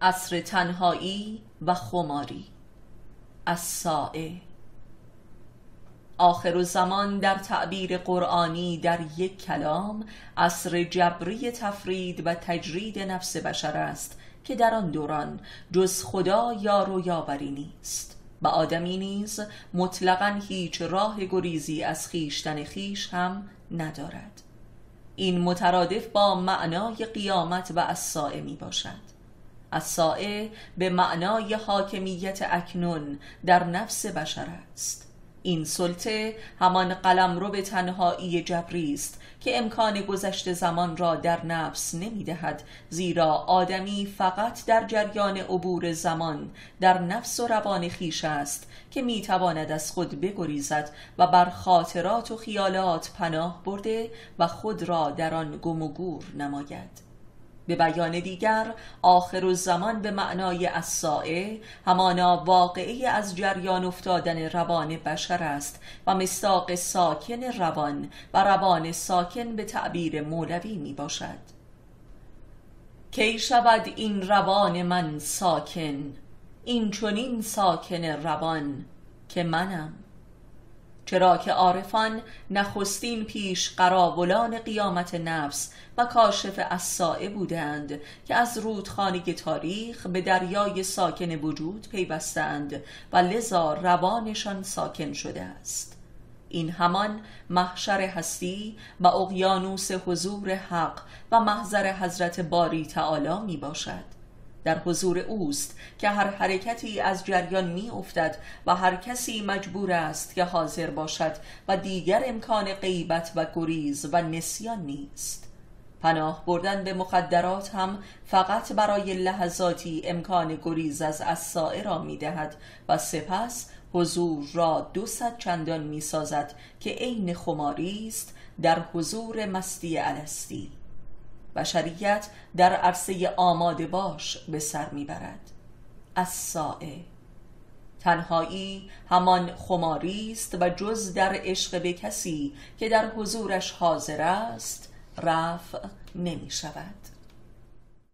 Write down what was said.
عصر تنهایی و خماری. السائه آخر زمان در تعبیر قرآنی در یک کلام عصر جبری تفرید و تجرید نفس بشر است که در آن دوران جز خدا یا و یاوری نیست. و آدمی نیز مطلقا هیچ راه گریزی از خیشتن خیش هم ندارد. این مترادف با معنای قیامت و السائه می باشد السائه به معنای حاکمیت اکنون در نفس بشر است. این سلطه همان قلم رو به تنهایی جبری است که امکان گذشت زمان را در نفس نمی دهد زیرا آدمی فقط در جریان عبور زمان در نفس و روان خیش است که می تواند از خود بگریزد و بر خاطرات و خیالات پناه برده و خود را در آن گم و گور نماید. به بیان دیگر آخر الزمان به معنای السائه همانا واقعی از جریان افتادن روان بشر است و مستاق ساکن روان و روان ساکن به تعبیر مولوی می باشد. کی شود این روان من ساکن؟ این چنین ساکن روان که منم. چرا که عارفان نخستین پیش قراولان قیامت نفس و کاشف السائه بودند که از رودخانه تاریخ به دریای ساکن وجود پیوستند و لذا روانشان ساکن شده است. این همان محشر هستی و اقیانوس حضور حق و محضر حضرت باری تعالی می باشد در حضور اوست که هر حرکتی از جریان می افتد و هر کسی مجبور است که حاضر باشد و دیگر امکان غیبت و گریز و نسیان نیست. پناه بردن به مخدرات هم فقط برای لحظاتی امکان گریز از اسائه را می دهد و سپس حضور را دو صد چندان می سازد که عین خماری است در حضور مستی الستی بشریت در عرصه آماده باش به سر می‌برد. السائه تنهایی همان خماری است و جز در عشق به کسی که در حضورش حاضر است رفع نمی شود